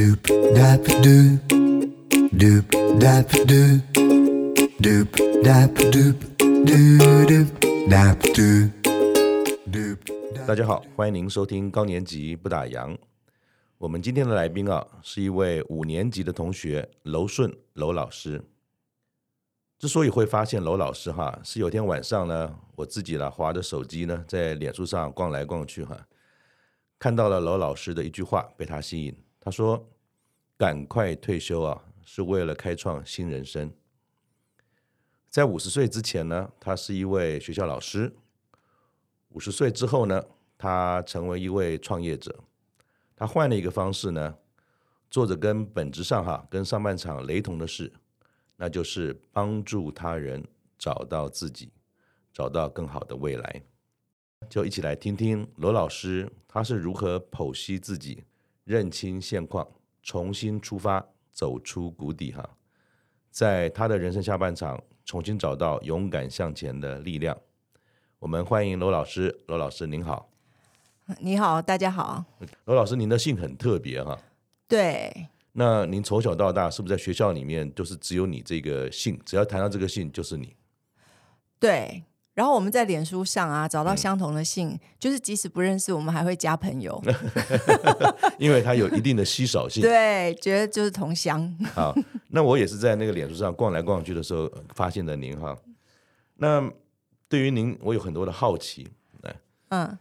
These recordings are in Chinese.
Doop dap doop, doop dap doop, doop dap doop, doop doop dap doop, doop. 大家好，欢迎您收听高年级不打烊。我们今天的来宾啊，是一位五年级的同学楼顺楼老师。之所以会发现楼老师哈，是有天晚上呢，我自己呢划着手机呢，在脸书上逛来逛去哈，看到了楼老师的一句话，被他吸引。他说：“赶快退休啊，是为了开创新人生。”在五十岁之前呢，他是一位学校老师；五十岁之后呢，他成为一位创业者。他换了一个方式呢，做着跟本质上哈跟上半场雷同的事，那就是帮助他人找到自己，找到更好的未来。就一起来听听罗老师他是如何剖析自己。认清现况，重新出发，走出谷底哈，在他的人生下半场，重新找到勇敢向前的力量。我们欢迎罗老师，罗老师您好。你好，大家好。罗老师，您的姓很特别哈。对。那您从小到大是不是在学校里面就是只有你这个姓？只要谈到这个姓就是你？对。然后我们在脸书上啊找到相同的姓，嗯、就是即使不认识，我们还会加朋友 因为它有一定的稀少性。对，觉得就是同乡。好，那我也是在那个脸书上逛来逛去的时候发现的您哈。那对于您，我有很多的好奇。嗯，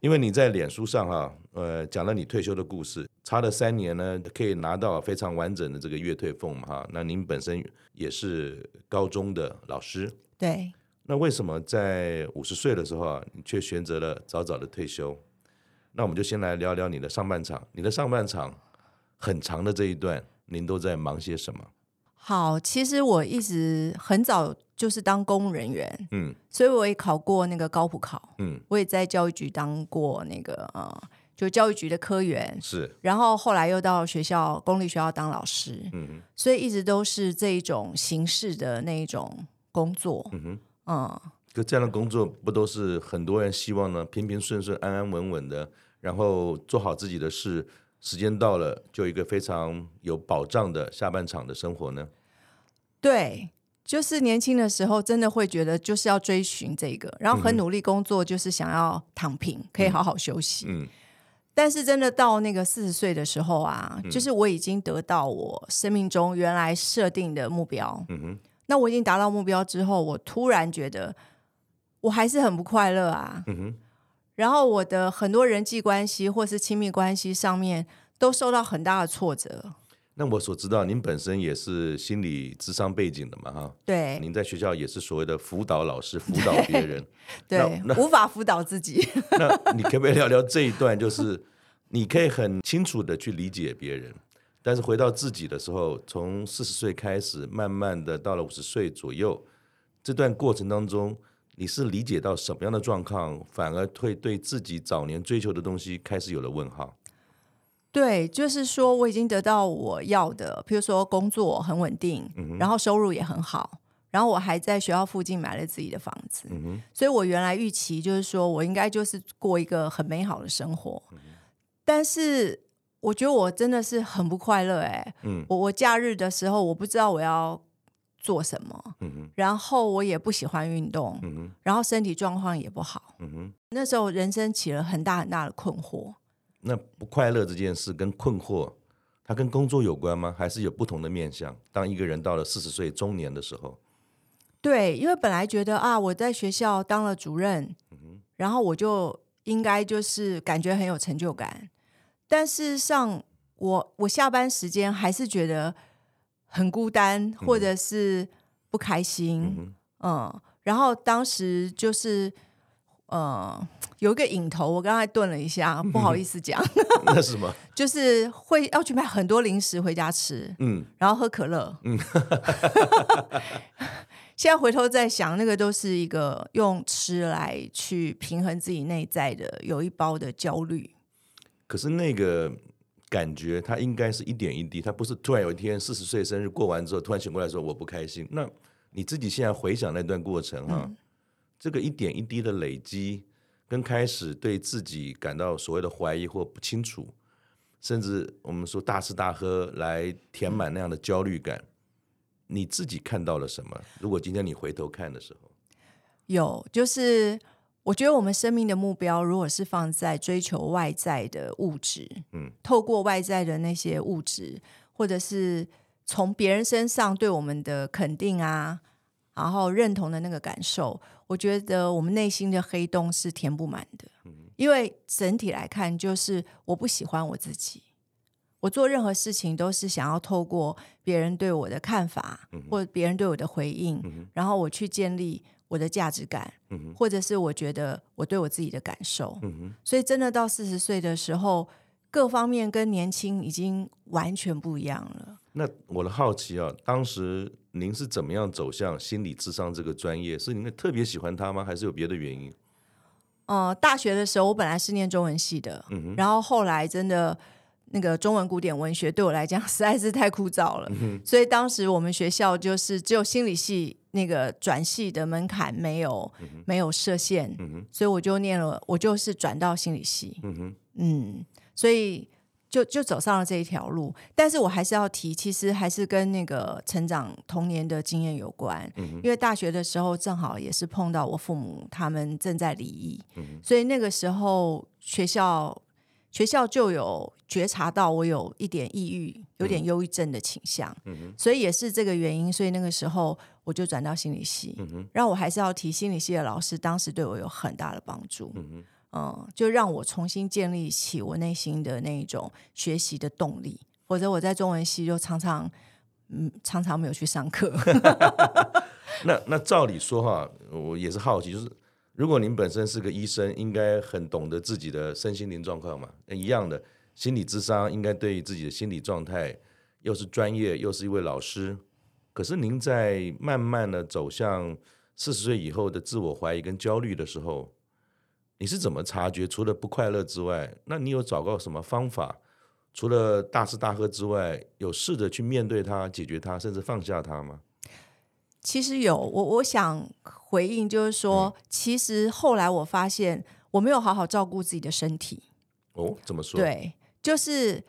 因为你在脸书上哈，呃，讲了你退休的故事，差了三年呢，可以拿到非常完整的这个月退俸嘛哈。那您本身也是高中的老师，对。那为什么在五十岁的时候啊，你却选择了早早的退休？那我们就先来聊聊你的上半场。你的上半场很长的这一段，您都在忙些什么？好，其实我一直很早就是当公务人员，嗯，所以我也考过那个高普考，嗯，我也在教育局当过那个呃，就教育局的科员，是，然后后来又到学校公立学校当老师，嗯哼，所以一直都是这一种形式的那一种工作，嗯哼。嗯，可这样的工作不都是很多人希望呢？平平顺顺、安安稳稳的，然后做好自己的事，时间到了就一个非常有保障的下半场的生活呢？对，就是年轻的时候真的会觉得就是要追寻这个，然后很努力工作，就是想要躺平，嗯、可以好好休息。嗯，但是真的到那个四十岁的时候啊，嗯、就是我已经得到我生命中原来设定的目标。嗯哼。那我已经达到目标之后，我突然觉得我还是很不快乐啊。嗯哼。然后我的很多人际关系或是亲密关系上面都受到很大的挫折。那我所知道，您本身也是心理智商背景的嘛，哈。对。您在学校也是所谓的辅导老师，辅导别人。对。无法辅导自己。那你可不可以聊聊这一段？就是你可以很清楚的去理解别人。但是回到自己的时候，从四十岁开始，慢慢的到了五十岁左右，这段过程当中，你是理解到什么样的状况，反而会对自己早年追求的东西开始有了问号？对，就是说我已经得到我要的，譬如说工作很稳定，嗯、然后收入也很好，然后我还在学校附近买了自己的房子，嗯、所以我原来预期就是说我应该就是过一个很美好的生活，嗯、但是。我觉得我真的是很不快乐哎，嗯，我我假日的时候我不知道我要做什么，嗯哼，然后我也不喜欢运动，嗯哼，然后身体状况也不好，嗯哼，那时候人生起了很大很大的困惑。那不快乐这件事跟困惑，它跟工作有关吗？还是有不同的面向？当一个人到了四十岁中年的时候，对，因为本来觉得啊，我在学校当了主任，然后我就应该就是感觉很有成就感。但事实上，我我下班时间还是觉得很孤单，或者是不开心。嗯，嗯，然后当时就是呃有一个瘾头，我刚才顿了一下，不好意思讲。嗯、那是什么？就是会要去买很多零食回家吃，嗯，然后喝可乐，嗯。现在回头再想，那个都是一个用吃来去平衡自己内在的有一包的焦虑。可是那个感觉，它应该是一点一滴，它不是突然有一天四十岁生日过完之后，突然醒过来说我不开心。那你自己现在回想那段过程哈，嗯、这个一点一滴的累积，跟开始对自己感到所谓的怀疑或不清楚，甚至我们说大吃大喝来填满那样的焦虑感，你自己看到了什么？如果今天你回头看的时候，有，就是我觉得我们生命的目标，如果是放在追求外在的物质，嗯，透过外在的那些物质，或者是从别人身上对我们的肯定啊，然后认同的那个感受，我觉得我们内心的黑洞是填不满的。因为整体来看，就是我不喜欢我自己。我做任何事情都是想要透过别人对我的看法，嗯、或者别人对我的回应，嗯、然后我去建立我的价值感，嗯、或者是我觉得我对我自己的感受。嗯、所以，真的到四十岁的时候，各方面跟年轻已经完全不一样了。那我的好奇啊，当时您是怎么样走向心理智商这个专业？是您特别喜欢它吗？还是有别的原因？呃，大学的时候我本来是念中文系的，嗯、然后后来真的那个中文古典文学对我来讲 实在是太枯燥了，嗯、所以当时我们学校就是只有心理系那个转系的门槛没有、嗯、没有设限，嗯、所以我就念了，我就是转到心理系，嗯，嗯，所以。就就走上了这一条路，但是我还是要提，其实还是跟那个成长童年的经验有关。嗯、因为大学的时候正好也是碰到我父母他们正在离异，嗯、所以那个时候学校学校就有觉察到我有一点抑郁，有点忧郁症的倾向。嗯、哼所以也是这个原因，所以那个时候我就转到心理系。嗯、哼然后我还是要提，心理系的老师当时对我有很大的帮助。嗯嗯，就让我重新建立起我内心的那一种学习的动力，否则我在中文系就常常，嗯，常常没有去上课。那那照理说哈，我也是好奇，就是如果您本身是个医生，应该很懂得自己的身心灵状况嘛？一样的，心理智商应该对于自己的心理状态，又是专业，又是一位老师。可是您在慢慢的走向四十岁以后的自我怀疑跟焦虑的时候。你是怎么察觉？除了不快乐之外，那你有找到什么方法？除了大吃大喝之外，有试着去面对它、解决它，甚至放下它吗？其实有，我我想回应就是说，嗯、其实后来我发现我没有好好照顾自己的身体。哦，怎么说？对，就是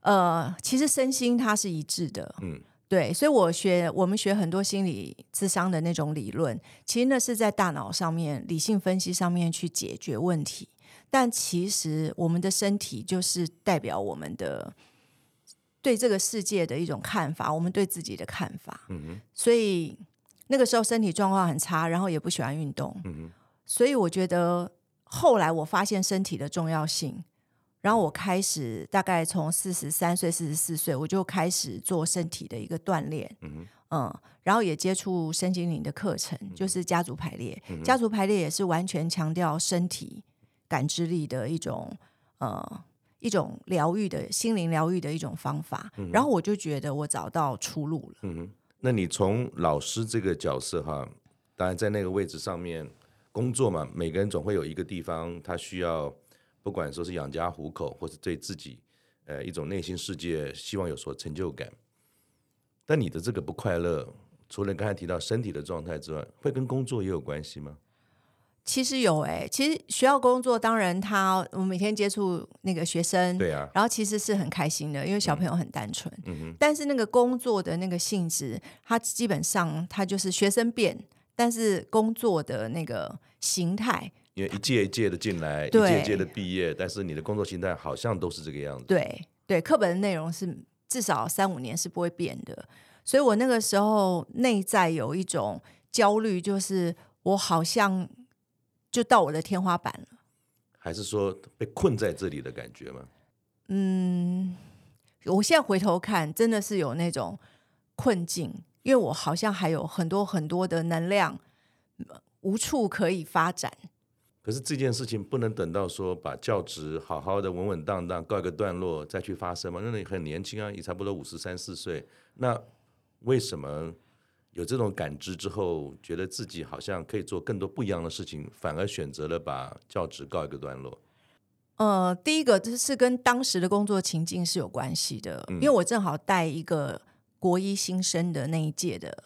呃，其实身心它是一致的。嗯。对，所以我学我们学很多心理智商的那种理论，其实那是在大脑上面理性分析上面去解决问题。但其实我们的身体就是代表我们的对这个世界的一种看法，我们对自己的看法。嗯哼。所以那个时候身体状况很差，然后也不喜欢运动。嗯。所以我觉得后来我发现身体的重要性。然后我开始大概从四十三岁、四十四岁，我就开始做身体的一个锻炼，嗯，嗯，然后也接触身心灵的课程，就是家族排列。嗯、家族排列也是完全强调身体感知力的一种，呃，一种疗愈的心灵疗愈的一种方法。嗯、然后我就觉得我找到出路了。那你从老师这个角色哈，当然在那个位置上面工作嘛，每个人总会有一个地方他需要。不管说是养家糊口，或是对自己，呃，一种内心世界希望有所成就感，但你的这个不快乐，除了刚才提到身体的状态之外，会跟工作也有关系吗？其实有哎、欸，其实学校工作当然他，我每天接触那个学生，对啊，然后其实是很开心的，因为小朋友很单纯。但是那个工作的那个性质，它基本上它就是学生变，但是工作的那个形态。因为一届一届的进来，一届一届的毕业，但是你的工作形态好像都是这个样子。对对，课本的内容是至少三五年是不会变的，所以我那个时候内在有一种焦虑，就是我好像就到我的天花板了。还是说被困在这里的感觉吗？嗯，我现在回头看，真的是有那种困境，因为我好像还有很多很多的能量，无处可以发展。可是这件事情不能等到说把教职好好的稳稳当当告一个段落再去发生吗？那你很年轻啊，也差不多五十三四岁。那为什么有这种感知之后，觉得自己好像可以做更多不一样的事情，反而选择了把教职告一个段落？呃，第一个就是跟当时的工作情境是有关系的，嗯、因为我正好带一个国一新生的那一届的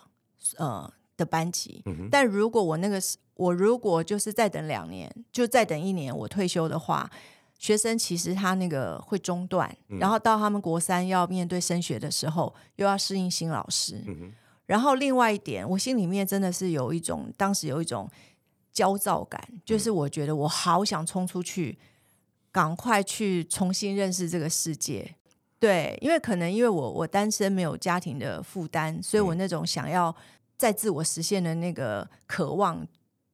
呃的班级，嗯、但如果我那个。我如果就是再等两年，就再等一年，我退休的话，学生其实他那个会中断，嗯、然后到他们国三要面对升学的时候，又要适应新老师。然后另外一点，我心里面真的是有一种，当时有一种焦躁感，就是我觉得我好想冲出去，赶快去重新认识这个世界。对，因为可能因为我我单身没有家庭的负担，所以我那种想要再自我实现的那个渴望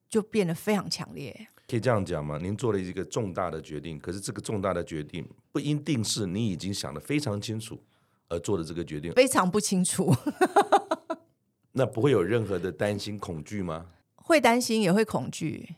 就变得非常强烈。可以这样讲吗？您做了一个重大的决定，可是这个重大的决定不一定是你已经想得非常清楚而做的这个决定，非常不清楚。那不会有任何的担心、恐惧吗？会担心，也会恐惧。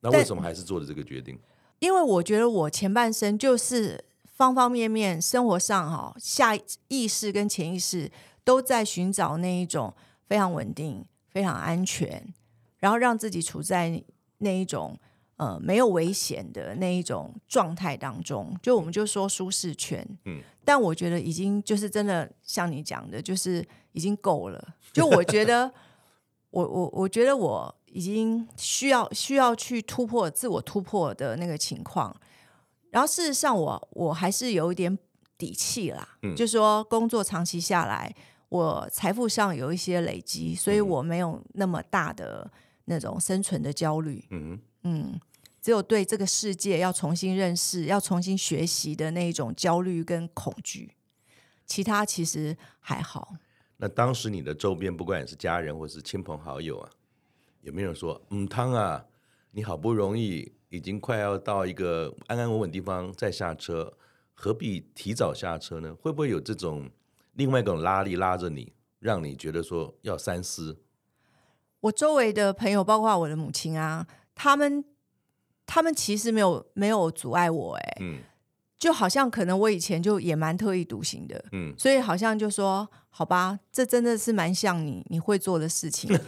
那为什么还是做了这个决定？因为我觉得我前半生就是。方方面面，生活上哈，下意识跟潜意识都在寻找那一种非常稳定、非常安全，然后让自己处在那一种呃没有危险的那一种状态当中。就我们就说舒适圈，嗯，但我觉得已经就是真的像你讲的，就是已经够了。就我觉得，我我我觉得我已经需要需要去突破自我突破的那个情况。然后事实上我，我我还是有一点底气啦，嗯、就是说工作长期下来，我财富上有一些累积，所以我没有那么大的那种生存的焦虑。嗯，嗯，只有对这个世界要重新认识、要重新学习的那一种焦虑跟恐惧，其他其实还好。那当时你的周边，不管是家人或是亲朋好友啊，有没有人说：“嗯，汤啊，你好不容易。”已经快要到一个安安稳稳地方再下车，何必提早下车呢？会不会有这种另外一种拉力拉着你，让你觉得说要三思？我周围的朋友，包括我的母亲啊，他们他们其实没有没有阻碍我，哎，嗯，就好像可能我以前就也蛮特立独行的，嗯，所以好像就说好吧，这真的是蛮像你你会做的事情。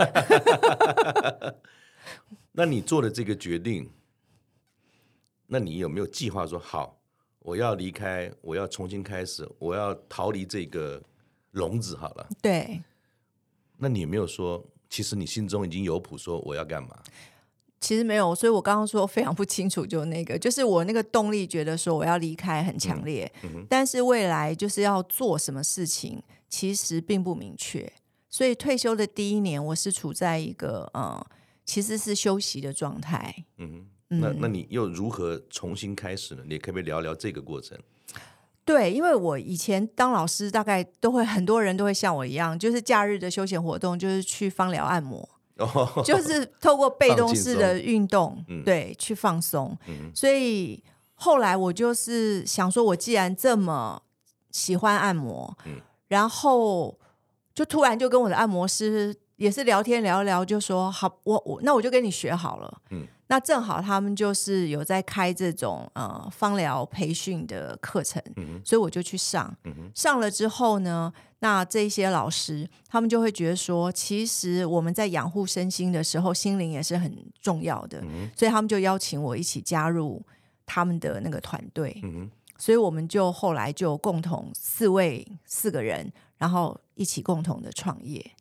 那你做的这个决定？那你有没有计划说好，我要离开，我要重新开始，我要逃离这个笼子？好了，对。那你有没有说，其实你心中已经有谱，说我要干嘛？其实没有，所以我刚刚说非常不清楚，就那个，就是我那个动力，觉得说我要离开很强烈，嗯嗯、但是未来就是要做什么事情，其实并不明确。所以退休的第一年，我是处在一个嗯，其实是休息的状态。嗯。那那你又如何重新开始呢？你可不可以聊聊这个过程？对，因为我以前当老师，大概都会很多人都会像我一样，就是假日的休闲活动就是去芳疗按摩，哦、就是透过被动式的运动，嗯、对，去放松。嗯、所以后来我就是想说，我既然这么喜欢按摩，嗯、然后就突然就跟我的按摩师也是聊天聊一聊，就说好，我我那我就跟你学好了。嗯。那正好他们就是有在开这种呃芳疗培训的课程，嗯、所以我就去上。上了之后呢，那这些老师他们就会觉得说，其实我们在养护身心的时候，心灵也是很重要的。嗯、所以他们就邀请我一起加入他们的那个团队。嗯、所以我们就后来就共同四位四个人，然后一起共同的创业。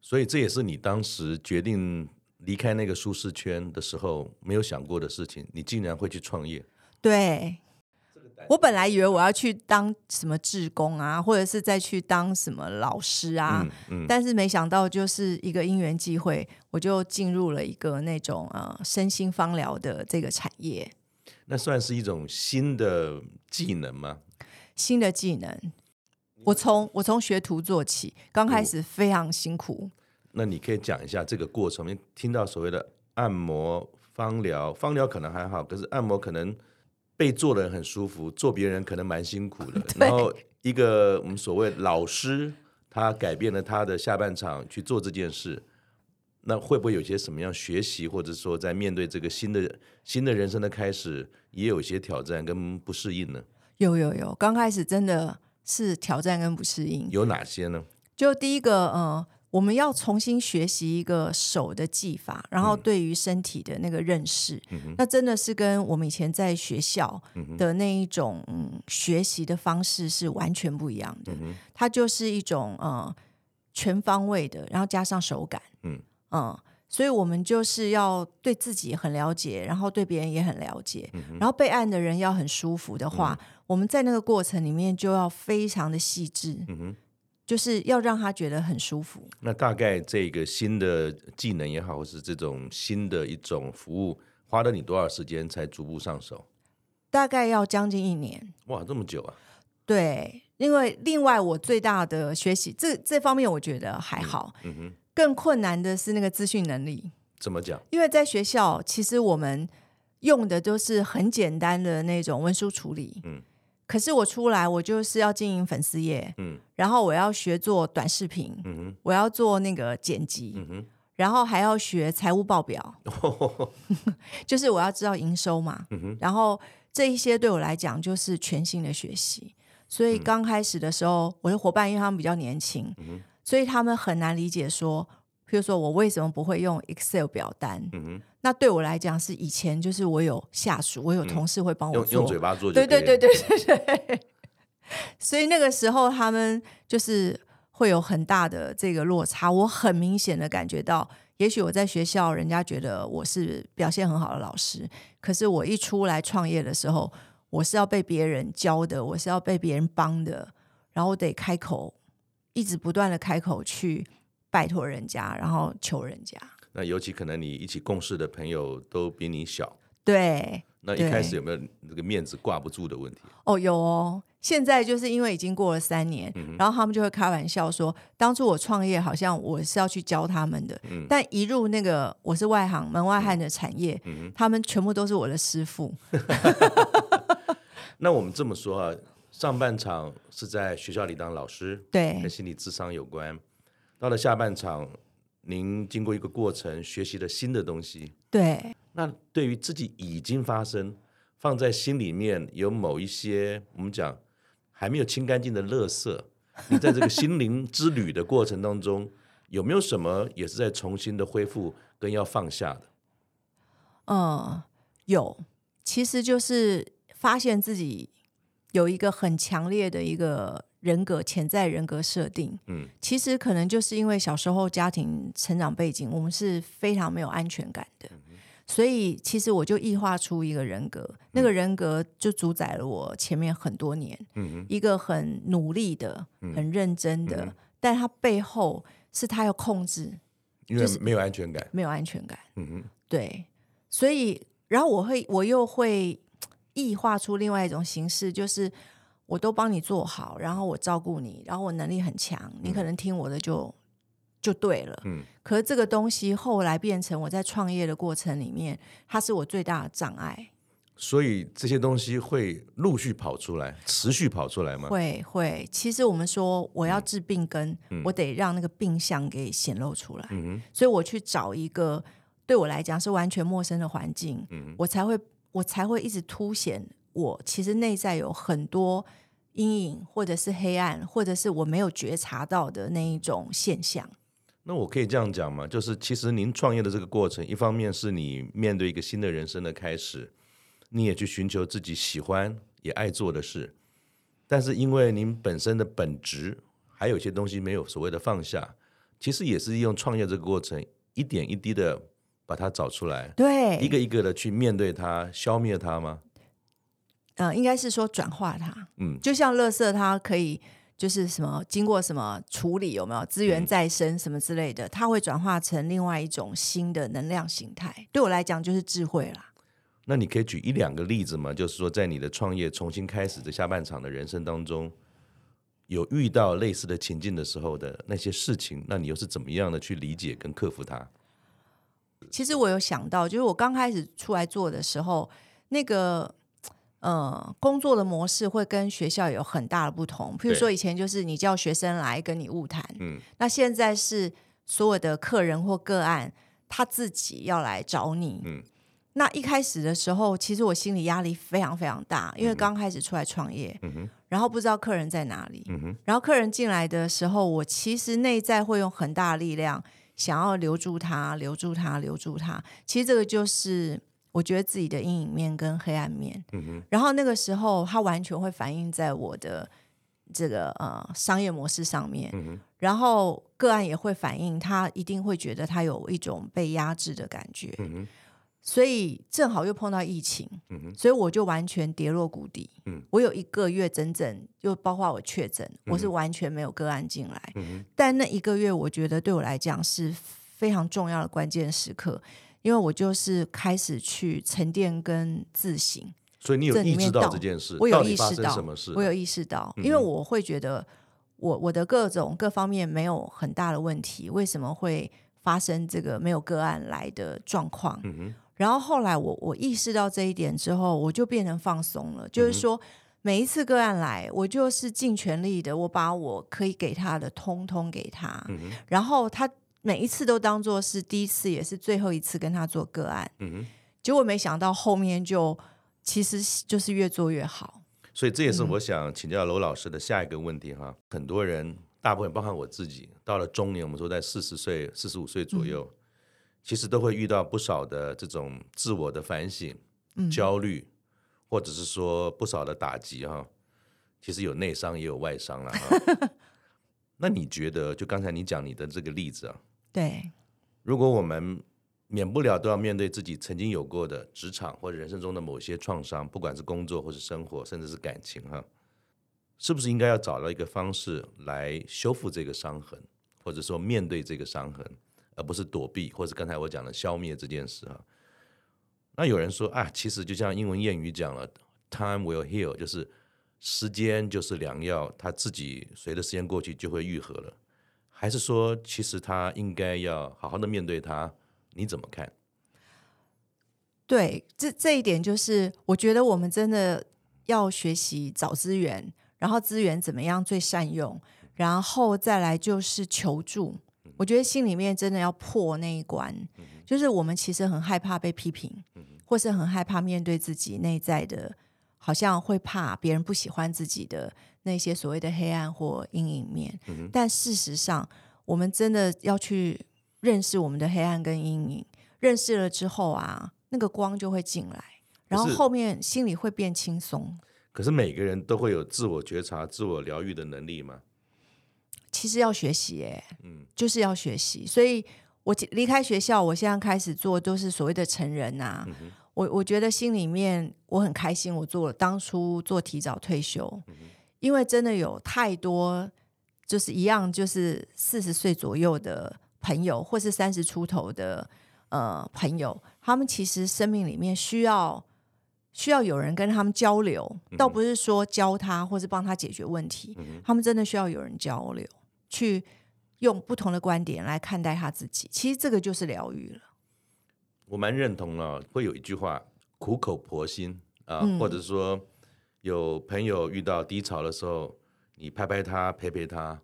所以这也是你当时决定。离开那个舒适圈的时候，没有想过的事情，你竟然会去创业？对，我本来以为我要去当什么志工啊，或者是再去当什么老师啊，嗯嗯、但是没想到就是一个因缘机会，我就进入了一个那种呃身心芳疗的这个产业。那算是一种新的技能吗？新的技能，我从我从学徒做起，刚开始非常辛苦。哦那你可以讲一下这个过程。你听到所谓的按摩、芳疗，芳疗可能还好，可是按摩可能被做的人很舒服，做别人可能蛮辛苦的。然后一个我们所谓老师，他改变了他的下半场去做这件事，那会不会有些什么样学习，或者说在面对这个新的新的人生的开始，也有一些挑战跟不适应呢？有有有，刚开始真的是挑战跟不适应。有哪些呢？就第一个，嗯、呃。我们要重新学习一个手的技法，然后对于身体的那个认识，嗯、那真的是跟我们以前在学校的那一种、嗯、学习的方式是完全不一样的。嗯、它就是一种呃全方位的，然后加上手感，嗯，嗯所以我们就是要对自己很了解，然后对别人也很了解，然后备案的人要很舒服的话，我们在那个过程里面就要非常的细致，就是要让他觉得很舒服。那大概这个新的技能也好，或是这种新的一种服务，花了你多少时间才逐步上手？大概要将近一年。哇，这么久啊！对，因为另外我最大的学习，这这方面我觉得还好。嗯，嗯哼。更困难的是那个资讯能力。怎么讲？因为在学校，其实我们用的都是很简单的那种文书处理。嗯。可是我出来，我就是要经营粉丝页。嗯。然后我要学做短视频。我要做那个剪辑。然后还要学财务报表。哦。就是我要知道营收嘛。然后这一些对我来讲就是全新的学习。所以刚开始的时候，嗯、我的伙伴因为他们比较年轻。嗯所以他们很难理解说，譬如说我为什么不会用 Excel 表单？嗯哼，那对我来讲是以前就是我有下属，我有同事会帮我做，嗯、用，用嘴巴做。对对对对对对。所以那个时候他们就是会有很大的这个落差，我很明显的感觉到，也许我在学校人家觉得我是表现很好的老师，可是我一出来创业的时候，我是要被别人教的，我是要被别人帮的，然后我得开口。一直不断的开口去拜托人家，然后求人家。那尤其可能你一起共事的朋友都比你小，对。那一开始有没有这个面子挂不住的问题？哦，有哦。现在就是因为已经过了三年，嗯、然后他们就会开玩笑说，当初我创业好像我是要去教他们的，嗯、但一入那个我是外行门外汉的产业，嗯、他们全部都是我的师傅。那我们这么说啊。上半场是在学校里当老师，对，跟心理智商有关。到了下半场，您经过一个过程，学习了新的东西。对。那对于自己已经发生、放在心里面有某一些我们讲还没有清干净的垃圾，你在这个心灵之旅的过程当中，有没有什么也是在重新的恢复跟要放下的？嗯，有，其实就是发现自己。有一个很强烈的一个人格潜在人格设定，嗯，其实可能就是因为小时候家庭成长背景，我们是非常没有安全感的，所以其实我就异化出一个人格，嗯、那个人格就主宰了我前面很多年，嗯，一个很努力的、很认真的，嗯、但他背后是他要控制，因为没有安全感，没有安全感，嗯哼，对，所以然后我会，我又会。异化出另外一种形式，就是我都帮你做好，然后我照顾你，然后我能力很强，嗯、你可能听我的就就对了。嗯，可是这个东西后来变成我在创业的过程里面，它是我最大的障碍。所以这些东西会陆续跑出来，持续跑出来吗？会会。其实我们说我要治病根，嗯、我得让那个病象给显露出来。嗯，所以我去找一个对我来讲是完全陌生的环境，嗯，我才会。我才会一直凸显我其实内在有很多阴影，或者是黑暗，或者是我没有觉察到的那一种现象。那我可以这样讲吗？就是其实您创业的这个过程，一方面是你面对一个新的人生的开始，你也去寻求自己喜欢也爱做的事，但是因为您本身的本质还有一些东西没有所谓的放下，其实也是用创业这个过程一点一滴的。把它找出来，对，一个一个的去面对它，消灭它吗？呃，应该是说转化它，嗯，就像垃圾，它可以就是什么经过什么处理，有没有资源再生什么之类的，嗯、它会转化成另外一种新的能量形态。对我来讲，就是智慧啦。那你可以举一两个例子吗？就是说，在你的创业重新开始的下半场的人生当中，有遇到类似的情境的时候的那些事情，那你又是怎么样的去理解跟克服它？其实我有想到，就是我刚开始出来做的时候，那个呃工作的模式会跟学校有很大的不同。譬如说以前就是你叫学生来跟你晤谈，嗯，那现在是所有的客人或个案他自己要来找你，嗯，那一开始的时候，其实我心理压力非常非常大，因为刚开始出来创业，嗯哼，然后不知道客人在哪里，嗯哼，然后客人进来的时候，我其实内在会用很大的力量。想要留住他，留住他，留住他。其实这个就是我觉得自己的阴影面跟黑暗面。嗯哼。然后那个时候，它完全会反映在我的这个呃商业模式上面。嗯。然后个案也会反映，他一定会觉得他有一种被压制的感觉。嗯所以正好又碰到疫情，嗯所以我就完全跌落谷底。嗯我有一个月整整，又包括我确诊，嗯我是完全没有个案进来。嗯但那一个月，我觉得对我来讲是非常重要的关键时刻，因为我就是开始去沉淀跟自省。所以你有意识到这件事，我有意识到生什么事？我有意识到，嗯因为我会觉得我我的各种各方面没有很大的问题，为什么会发生这个没有个案来的状况？嗯然后后来我我意识到这一点之后，我就变成放松了，就是说每一次个案来，我就是尽全力的，我把我可以给他的通通给他，嗯然后他每一次都当做是第一次也是最后一次跟他做个案，嗯哼。结果没想到后面就其实就是越做越好。所以这也是我想请教娄老师的下一个问题哈。很多人，大部分包含我自己，到了中年，我们说在四十岁、四十五岁左右，其实都会遇到不少的这种自我的反省、焦虑，或者是说不少的打击哈。其实有内伤也有外伤了哈。那你觉得，就刚才你讲你的这个例子啊，对，如果我们免不了都要面对自己曾经有过的职场或者人生中的某些创伤，不管是工作或是生活，甚至是感情哈，是不是应该要找到一个方式来修复这个伤痕，或者说面对这个伤痕，而不是躲避，或是刚才我讲的消灭这件事哈？那有人说啊，其实就像英文谚语讲了，“Time will heal”，就是时间就是良药，它自己随着时间过去就会愈合了。还是说，其实他应该要好好的面对他？你怎么看？对，这这一点就是我觉得我们真的要学习找资源，然后资源怎么样最善用，然后再来就是求助。我觉得心里面真的要破那一关，就是我们其实很害怕被批评，或是很害怕面对自己内在的，好像会怕别人不喜欢自己的那些所谓的黑暗或阴影面。但事实上，我们真的要去认识我们的黑暗跟阴影，认识了之后啊，那个光就会进来，然后后面心里会变轻松。可是每个人都会有自我觉察、自我疗愈的能力吗？其实要学习，哎，嗯，就是要学习。所以我离开学校，我现在开始做都是所谓的成人啊。嗯、我我觉得心里面我很开心，我做了当初做提早退休，嗯、因为真的有太多就是一样，就是四十岁左右的朋友，或是三十出头的呃朋友，他们其实生命里面需要需要有人跟他们交流，嗯、倒不是说教他或是帮他解决问题，嗯、他们真的需要有人交流。去用不同的观点来看待他自己，其实这个就是疗愈了。我蛮认同了，会有一句话“苦口婆心”啊，嗯、或者说有朋友遇到低潮的时候，你拍拍他，陪陪他。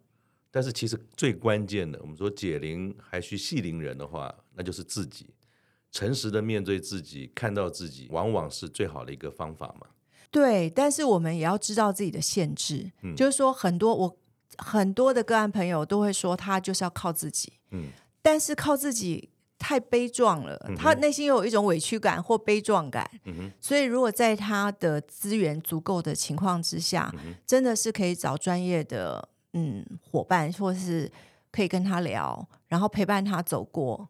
但是其实最关键的，我们说解铃还须系铃人的话，那就是自己诚实的面对自己，看到自己，往往是最好的一个方法嘛。对，但是我们也要知道自己的限制，嗯、就是说很多我。很多的个案朋友都会说，他就是要靠自己，嗯，但是靠自己太悲壮了，嗯、他内心又有一种委屈感或悲壮感，嗯，所以如果在他的资源足够的情况之下，嗯、真的是可以找专业的嗯伙伴，或是可以跟他聊，然后陪伴他走过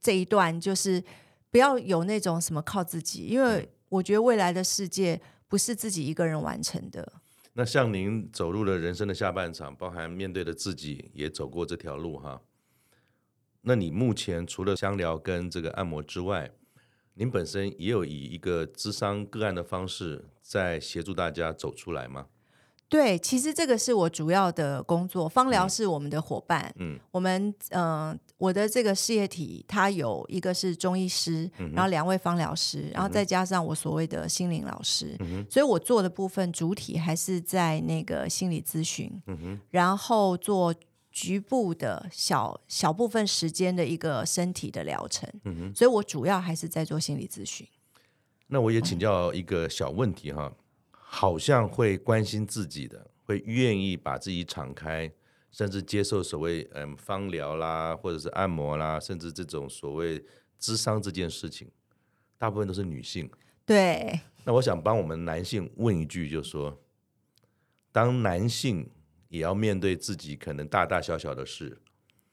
这一段，就是不要有那种什么靠自己，因为我觉得未来的世界不是自己一个人完成的。那像您走入了人生的下半场，包含面对的自己也走过这条路哈。那你目前除了香疗跟这个按摩之外，您本身也有以一个智商个案的方式在协助大家走出来吗？对，其实这个是我主要的工作。芳疗是我们的伙伴，嗯，我们嗯、呃，我的这个事业体，它有一个是中医师，嗯、然后两位芳疗师，然后再加上我所谓的心灵老师，嗯、哼。所以我做的部分主体还是在那个心理咨询，嗯、哼。然后做局部的小小部分时间的一个身体的疗程，嗯、哼所以我主要还是在做心理咨询。那我也请教一个小问题哈。嗯好像会关心自己的，会愿意把自己敞开，甚至接受所谓嗯芳疗啦，或者是按摩啦，甚至这种所谓智商这件事情，大部分都是女性。对。那我想帮我们男性问一句，就是说，当男性也要面对自己可能大大小小的事。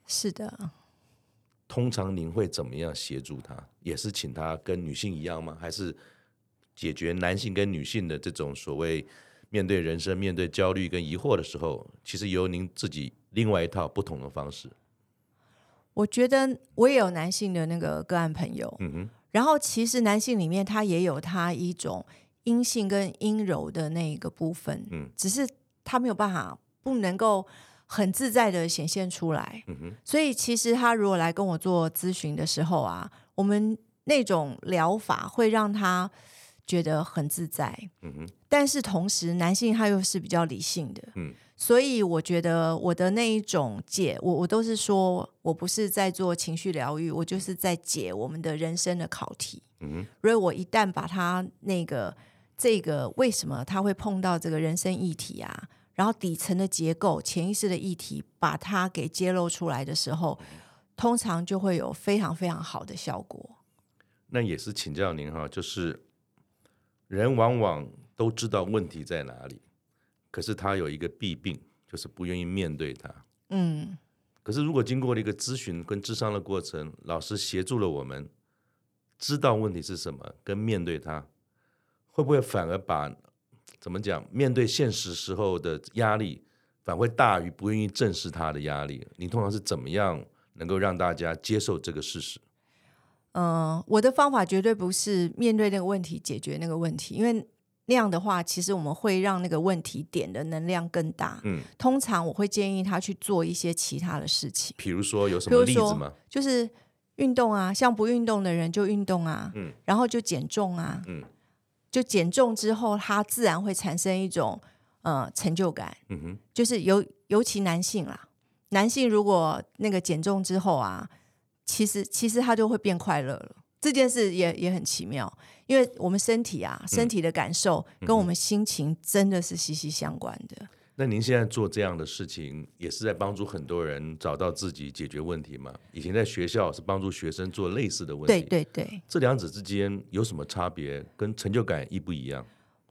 是的。通常您会怎么样协助他？也是请他跟女性一样吗？还是解决男性跟女性的这种所谓面对人生、面对焦虑跟疑惑的时候，其实由您自己另外一套不同的方式？我觉得我也有男性的那个个案朋友，嗯哼，然后其实男性里面他也有他一种阴性跟阴柔的那一个部分，嗯，只是他没有办法不能够。很自在的显现出来，嗯，所以其实他如果来跟我做咨询的时候啊，我们那种疗法会让他觉得很自在。但是同时，男性他又是比较理性的，嗯，所以我觉得我的那一种解，我我都是说我不是在做情绪疗愈，我就是在解我们的人生的考题，嗯哼。所以我一旦把他那个这个为什么他会碰到这个人生议题啊？然后底层的结构、潜意识的议题，把它给揭露出来的时候，通常就会有非常非常好的效果。那也是请教您哈，就是人往往都知道问题在哪里，可是他有一个弊病，就是不愿意面对它。嗯。可是如果经过了一个咨询跟智商的过程，老师协助了我们知道问题是什么，跟面对它，会不会反而把？怎么讲？面对现实时候的压力，反而会大于不愿意正视他的压力。你通常是怎么样能够让大家接受这个事实？嗯，我的方法绝对不是面对那个问题解决那个问题，因为那样的话，其实我们会让那个问题点的能量更大。嗯，通常我会建议他去做一些其他的事情，比如说有什么例子吗？就是运动啊，像不运动的人就运动啊，嗯，然后就减重啊，嗯。就减重之后，他自然会产生一种呃成就感。嗯哼，就是尤尤其男性啦，男性如果那个减重之后啊，其实其实他就会变快乐了。这件事也也很奇妙，因为我们身体啊，身体的感受跟我们心情真的是息息相关的。那您现在做这样的事情，也是在帮助很多人找到自己解决问题吗？以前在学校是帮助学生做类似的问题，对对对。这两者之间有什么差别？跟成就感一不一样？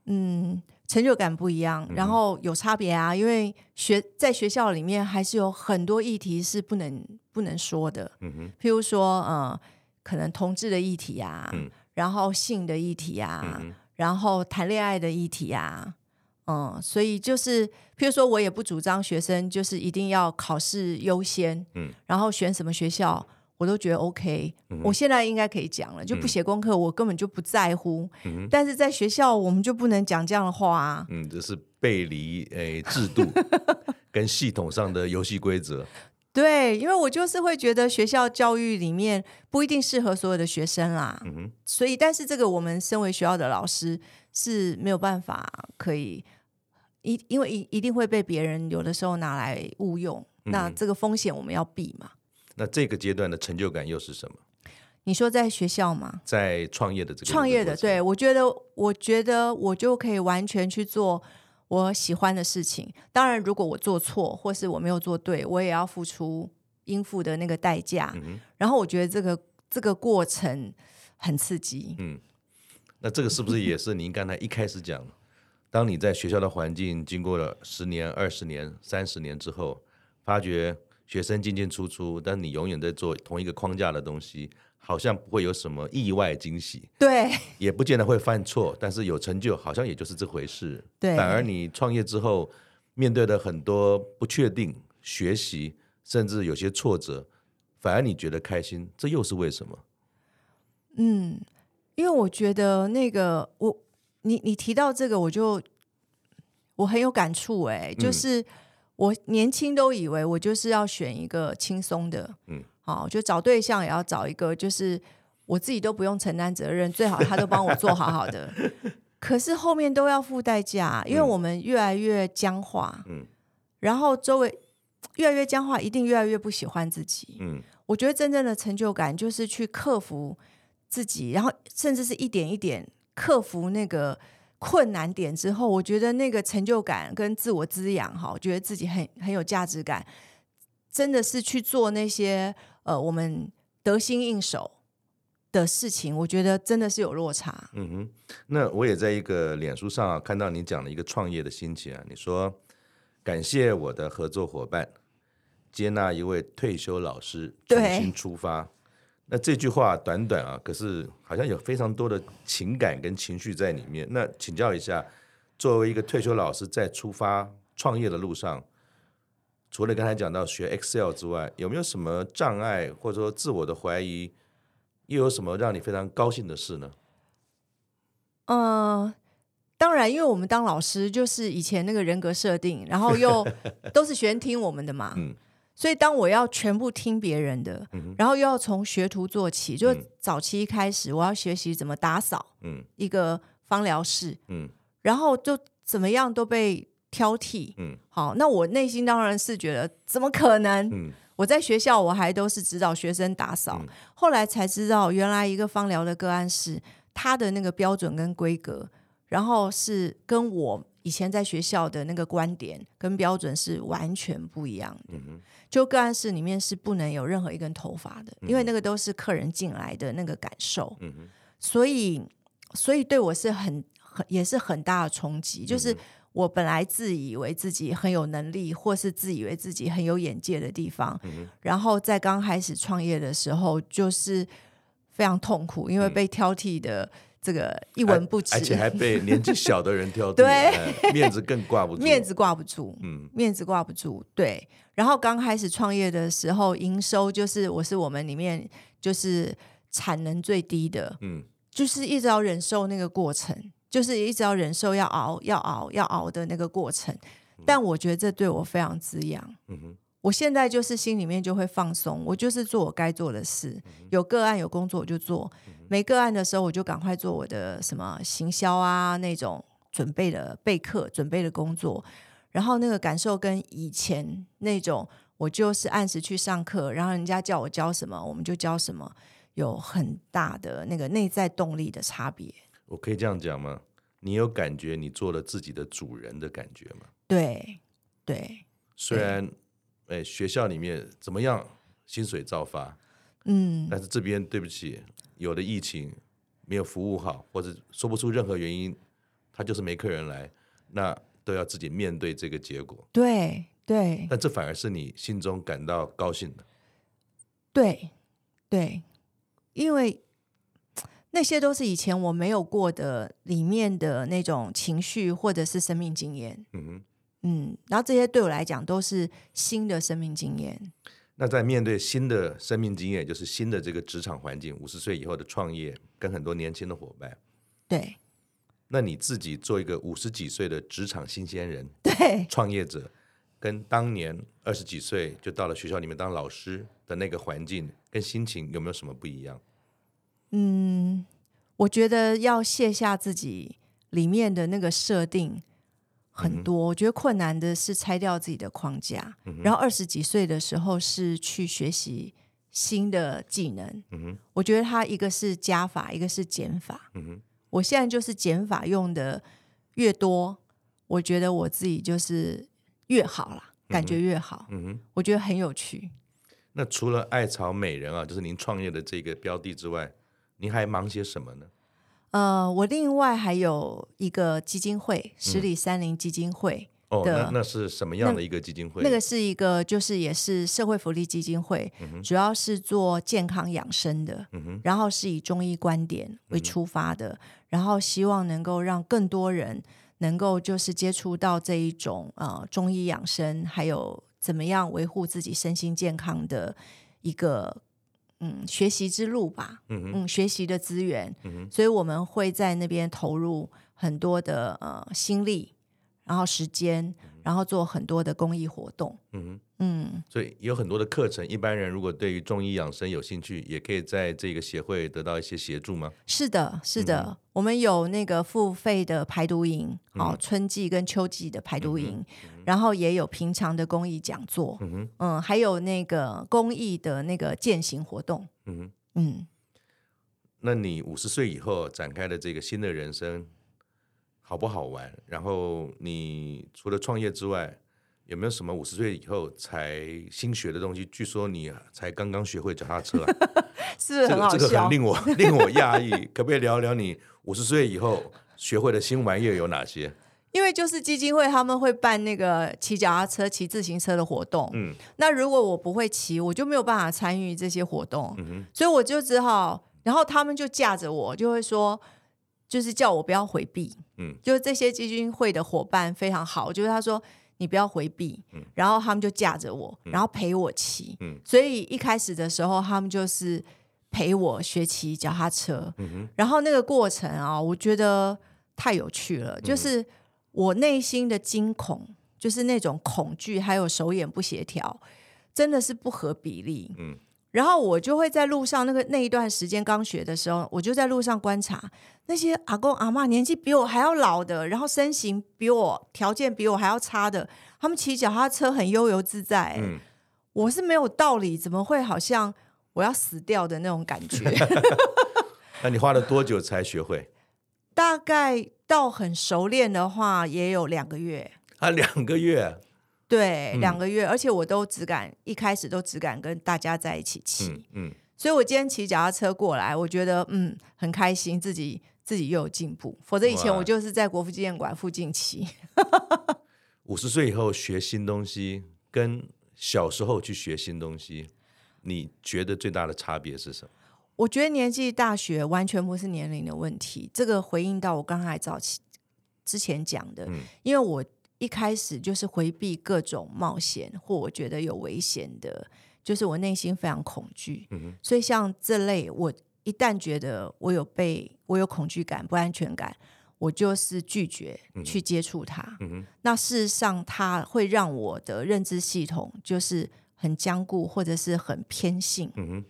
嗯，成就感不一样，然后有差别啊，因为学在学校里面还是有很多议题是不能不能说的。嗯哼，譬如说，呃，可能同志的议题啊，嗯，然后性的议题啊，嗯，然后谈恋爱的议题啊。嗯，所以就是，譬如说，我也不主张学生就是一定要考试优先，嗯，然后选什么学校，我都觉得 OK。嗯、我现在应该可以讲了，就不写功课，我根本就不在乎。嗯、但是在学校，我们就不能讲这样的话啊。嗯，这是背离诶、欸、制度 跟系统上的游戏规则。对，因为我就是会觉得学校教育里面不一定适合所有的学生啦。嗯，所以，但是这个我们身为学校的老师是没有办法可以。一因为一一定会被别人有的时候拿来误用，嗯、那这个风险我们要避嘛。那这个阶段的成就感又是什么？你说在学校吗？在创业的这个创业的，对，我觉得，我觉得我就可以完全去做我喜欢的事情。当然，如果我做错或是我没有做对，我也要付出应付的那个代价。嗯、然后我觉得这个这个过程很刺激。嗯，那这个是不是也是您刚才一开始讲？当你在学校的环境经过了十年、二十年、三十年之后，发觉学生进进出出，但你永远在做同一个框架的东西，好像不会有什么意外惊喜。对，也不见得会犯错，但是有成就，好像也就是这回事。对，反而你创业之后，面对了很多不确定、学习，甚至有些挫折，反而你觉得开心，这又是为什么？嗯，因为我觉得那个我。你你提到这个，我就我很有感触哎、欸，就是我年轻都以为我就是要选一个轻松的，嗯，好，就找对象也要找一个，就是我自己都不用承担责任，最好他都帮我做好好的。可是后面都要付代价，因为我们越来越僵化，嗯，然后周围越来越僵化，一定越来越不喜欢自己，嗯，我觉得真正的成就感就是去克服自己，然后甚至是一点一点。克服那个困难点之后，我觉得那个成就感跟自我滋养，哈，我觉得自己很很有价值感，真的是去做那些呃我们得心应手的事情，我觉得真的是有落差。嗯哼，那我也在一个脸书上啊看到你讲了一个创业的心情啊，你说感谢我的合作伙伴，接纳一位退休老师重新出发。那这句话短短啊，可是好像有非常多的情感跟情绪在里面。那请教一下，作为一个退休老师，在出发创业的路上，除了刚才讲到学 Excel 之外，有没有什么障碍，或者说自我的怀疑？又有什么让你非常高兴的事呢？嗯、呃，当然，因为我们当老师就是以前那个人格设定，然后又 都是学生听我们的嘛。嗯所以，当我要全部听别人的，嗯、然后又要从学徒做起，就早期一开始，我要学习怎么打扫一个芳疗室，嗯、然后就怎么样都被挑剔。嗯、好，那我内心当然是觉得怎么可能？嗯、我在学校我还都是指导学生打扫，嗯、后来才知道，原来一个芳疗的个案是他的那个标准跟规格，然后是跟我。以前在学校的那个观点跟标准是完全不一样的。就个案室里面是不能有任何一根头发的，嗯、因为那个都是客人进来的那个感受。所以，所以对我是很很也是很大的冲击。就是我本来自以为自己很有能力，或是自以为自己很有眼界的地方，嗯、然后在刚开始创业的时候，就是非常痛苦，因为被挑剔的。这个一文不值，而且还被年纪小的人挑 剔，对、嗯，面子更挂不住，面子挂不住，嗯，面子挂不住，对。然后刚开始创业的时候，营收就是我是我们里面就是产能最低的，嗯，就是一直要忍受那个过程，就是一直要忍受要熬要熬要熬的那个过程。但我觉得这对我非常滋养，嗯哼。我现在就是心里面就会放松，我就是做我该做的事，有个案有工作我就做，没个案的时候我就赶快做我的什么行销啊那种准备的备课准备的工作，然后那个感受跟以前那种我就是按时去上课，然后人家叫我教什么我们就教什么，有很大的那个内在动力的差别。我可以这样讲吗？你有感觉你做了自己的主人的感觉吗？对对，虽然。哎，学校里面怎么样？薪水照发，嗯，但是这边对不起，有的疫情没有服务好，或者说不出任何原因，他就是没客人来，那都要自己面对这个结果。对对，对，但这反而是你心中感到高兴的。对对，因为那些都是以前我没有过的里面的那种情绪或者是生命经验。嗯哼。嗯，然后这些对我来讲都是新的生命经验。那在面对新的生命经验，就是新的这个职场环境，五十岁以后的创业，跟很多年轻的伙伴，对。那你自己做一个五十几岁的职场新鲜人，对，创业者，跟当年二十几岁就到了学校里面当老师的那个环境跟心情，有没有什么不一样？嗯，我觉得要卸下自己里面的那个设定。很多，我觉得困难的是拆掉自己的框架。嗯、然后二十几岁的时候是去学习新的技能。嗯、哼我觉得它一个是加法，一个是减法。嗯、哼我现在就是减法用的越多，我觉得我自己就是越好了，感觉越好。嗯、哼我觉得很有趣。那除了艾草美人啊，就是您创业的这个标的之外，您还忙些什么呢？呃，我另外还有一个基金会，十里山林基金会的。哦，那那是什么样的一个基金会？那，那个是一个，就是也是社会福利基金会，嗯、主要是做健康养生的，然后是以中医观点为出发的，嗯、然后希望能够让更多人能够就是接触到这一种呃中医养生，还有怎么样维护自己身心健康的一个。嗯，学习之路吧，嗯嗯，学习的资源，所以我们会在那边投入很多的呃心力，然后时间，然后做很多的公益活动，嗯哼。嗯，所以有很多的课程，一般人如果对于中医养生有兴趣，也可以在这个协会得到一些协助吗？是的，是的，嗯、我们有那个付费的排毒营，哦，春季跟秋季的排毒营，然后也有平常的公益讲座，嗯哼嗯，还有那个公益的那个践行活动，嗯哼嗯，那你五十岁以后展开的这个新的人生好不好玩？然后你除了创业之外，有没有什么五十岁以后才新学的东西？据说你才刚刚学会脚踏车，是很好笑，这个这个很令我 令我讶异。可不可以聊聊你五十岁以后学会的新玩意儿有哪些？因为就是基金会他们会办那个骑脚踏车、骑自行车的活动。嗯，那如果我不会骑，我就没有办法参与这些活动。嗯哼，所以我就只好，然后他们就架着我，就会说，就是叫我不要回避。嗯，就是这些基金会的伙伴非常好，就是他说你不要回避，嗯，然后他们就架着我，然后陪我骑。嗯，所以一开始的时候，他们就是陪我学骑脚踏车。嗯哼，然后那个过程啊，我觉得太有趣了，就是。我内心的惊恐，就是那种恐惧，还有手眼不协调，真的是不合比例。嗯，然后我就会在路上，那个那一段时间刚学的时候，我就在路上观察那些阿公阿嬷，年纪比我还要老的，然后身形比我条件比我还要差的，他们骑脚踏车很悠游自在。嗯，我是没有道理，怎么会好像我要死掉的那种感觉？那你花了多久才学会？大概到很熟练的话，也有两个月。啊，两个月。对，嗯、两个月，而且我都只敢一开始都只敢跟大家在一起骑。嗯，嗯，所以我今天骑脚踏车过来，我觉得嗯很开心，自己自己又有进步。否则以前我就是在国父纪念馆附近骑。五十岁以后学新东西，跟小时候去学新东西，你觉得最大的差别是什么？我觉得年纪大学完全不是年龄的问题，这个回应到我刚才早期之前讲的，嗯，因为我一开始就是回避各种冒险或我觉得有危险的，就是我内心非常恐惧，嗯，所以像这类，我一旦觉得我有被我有恐惧感、不安全感，我就是拒绝去接触它。嗯，那事实上，它会让我的认知系统就是很僵固，或者是很偏性。嗯，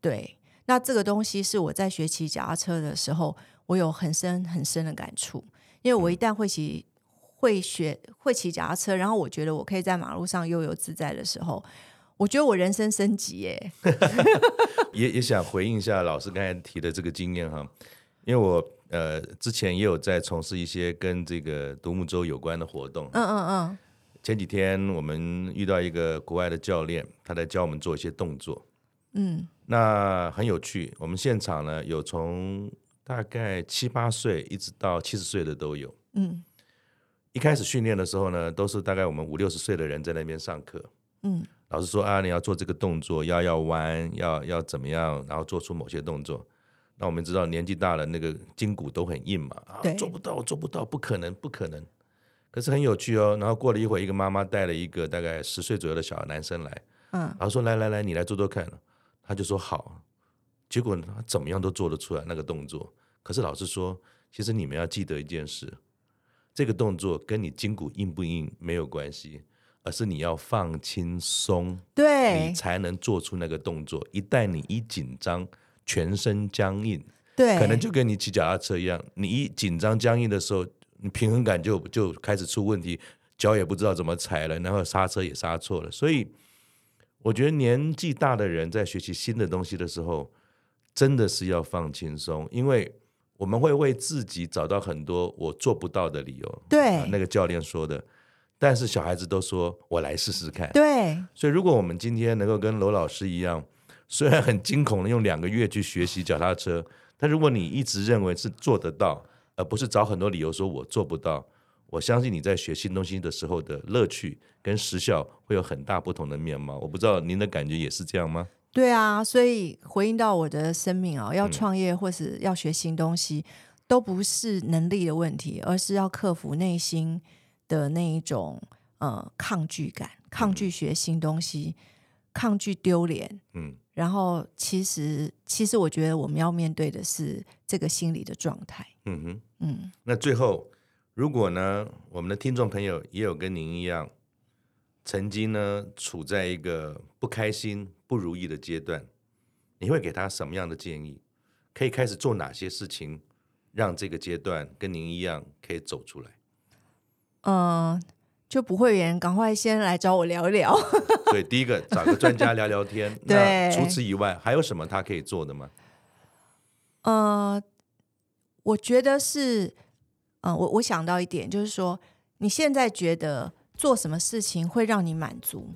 对。那这个东西是我在学骑脚踏车的时候，我有很深很深的感触。因为我一旦会骑、会学、会骑脚踏车，然后我觉得我可以在马路上悠游自在的时候，我觉得我人生升级耶。也也想回应一下老师刚才提的这个经验哈，因为我呃之前也有在从事一些跟这个独木舟有关的活动。嗯嗯嗯。前几天我们遇到一个国外的教练，他在教我们做一些动作。嗯。那很有趣，我们现场呢有从大概七八岁一直到七十岁的都有。嗯，一开始训练的时候呢，都是大概我们五六十岁的人在那边上课。嗯，老师说啊，你要做这个动作，要要弯，要要怎么样，然后做出某些动作。那我们知道年纪大了，那个筋骨都很硬嘛，啊，做不到，做不到，不可能，不可能。可是很有趣哦。然后过了一会儿，一个妈妈带了一个大概十岁左右的小男生来，嗯，然后说来来来，你来做做看。他就说好，结果他怎么样都做得出来那个动作。可是老师说，其实你们要记得一件事，这个动作跟你筋骨硬不硬没有关系，而是你要放轻松，对，你才能做出那个动作。一旦你一紧张，全身僵硬，对，可能就跟你骑脚踏车一样，你一紧张僵硬的时候，你平衡感就就开始出问题，脚也不知道怎么踩了，然后刹车也刹错了，所以。我觉得年纪大的人在学习新的东西的时候，真的是要放轻松，因为我们会为自己找到很多我做不到的理由。对，啊，那个教练说的。但是小孩子都说我来试试看。对，所以如果我们今天能够跟罗老师一样，虽然很惊恐的用两个月去学习脚踏车，但如果你一直认为是做得到，而不是找很多理由说我做不到。我相信你在学新东西的时候的乐趣跟时效会有很大不同的面貌。我不知道您的感觉也是这样吗？对啊，所以回应到我的生命啊，要创业或是要学新东西，嗯、都不是能力的问题，而是要克服内心的那一种呃抗拒感，抗拒学新东西，抗拒丢脸。嗯，然后其实其实我觉得我们要面对的是这个心理的状态。嗯哼，嗯，那最后。如果呢，我们的听众朋友也有跟您一样，曾经呢处在一个不开心、不如意的阶段，你会给他什么样的建议？可以开始做哪些事情，让这个阶段跟您一样可以走出来？嗯、呃，就不会员赶快先来找我聊一聊。对，第一个找个专家聊聊天。对，那除此以外，还有什么他可以做的吗？呃，我觉得是。嗯，我我想到一点，就是说，你现在觉得做什么事情会让你满足，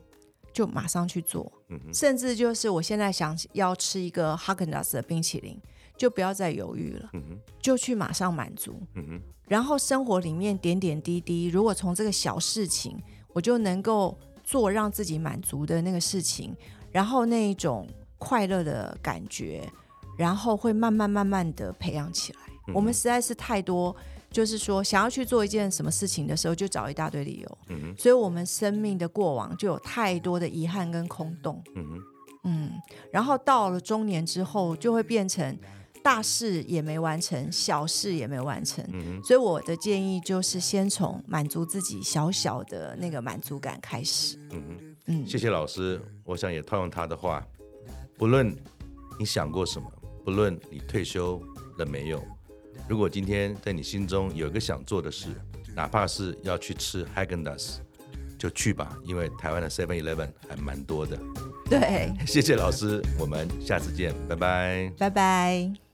就马上去做。甚至就是我现在想要吃一个哈根达斯的冰淇淋，就不要再犹豫了，就去马上满足。然后生活里面点点滴滴，如果从这个小事情，我就能够做让自己满足的那个事情，然后那一种快乐的感觉，然后会慢慢慢慢的培养起来。嗯、我们实在是太多，就是说想要去做一件什么事情的时候，就找一大堆理由。嗯哼，所以我们生命的过往就有太多的遗憾跟空洞。嗯哼，嗯，然后到了中年之后，就会变成。大事也没完成，小事也没完成，嗯、所以我的建议就是先从满足自己小小的那个满足感开始。嗯嗯，谢谢老师，我想也套用他的话，不论你想过什么，不论你退休了没有，如果今天在你心中有一个想做的事，哪怕是要去吃 Häagen-Dazs，就去吧，因为台湾的 Seven Eleven 还蛮多的。对，谢谢老师，我们下次见，拜拜，拜拜。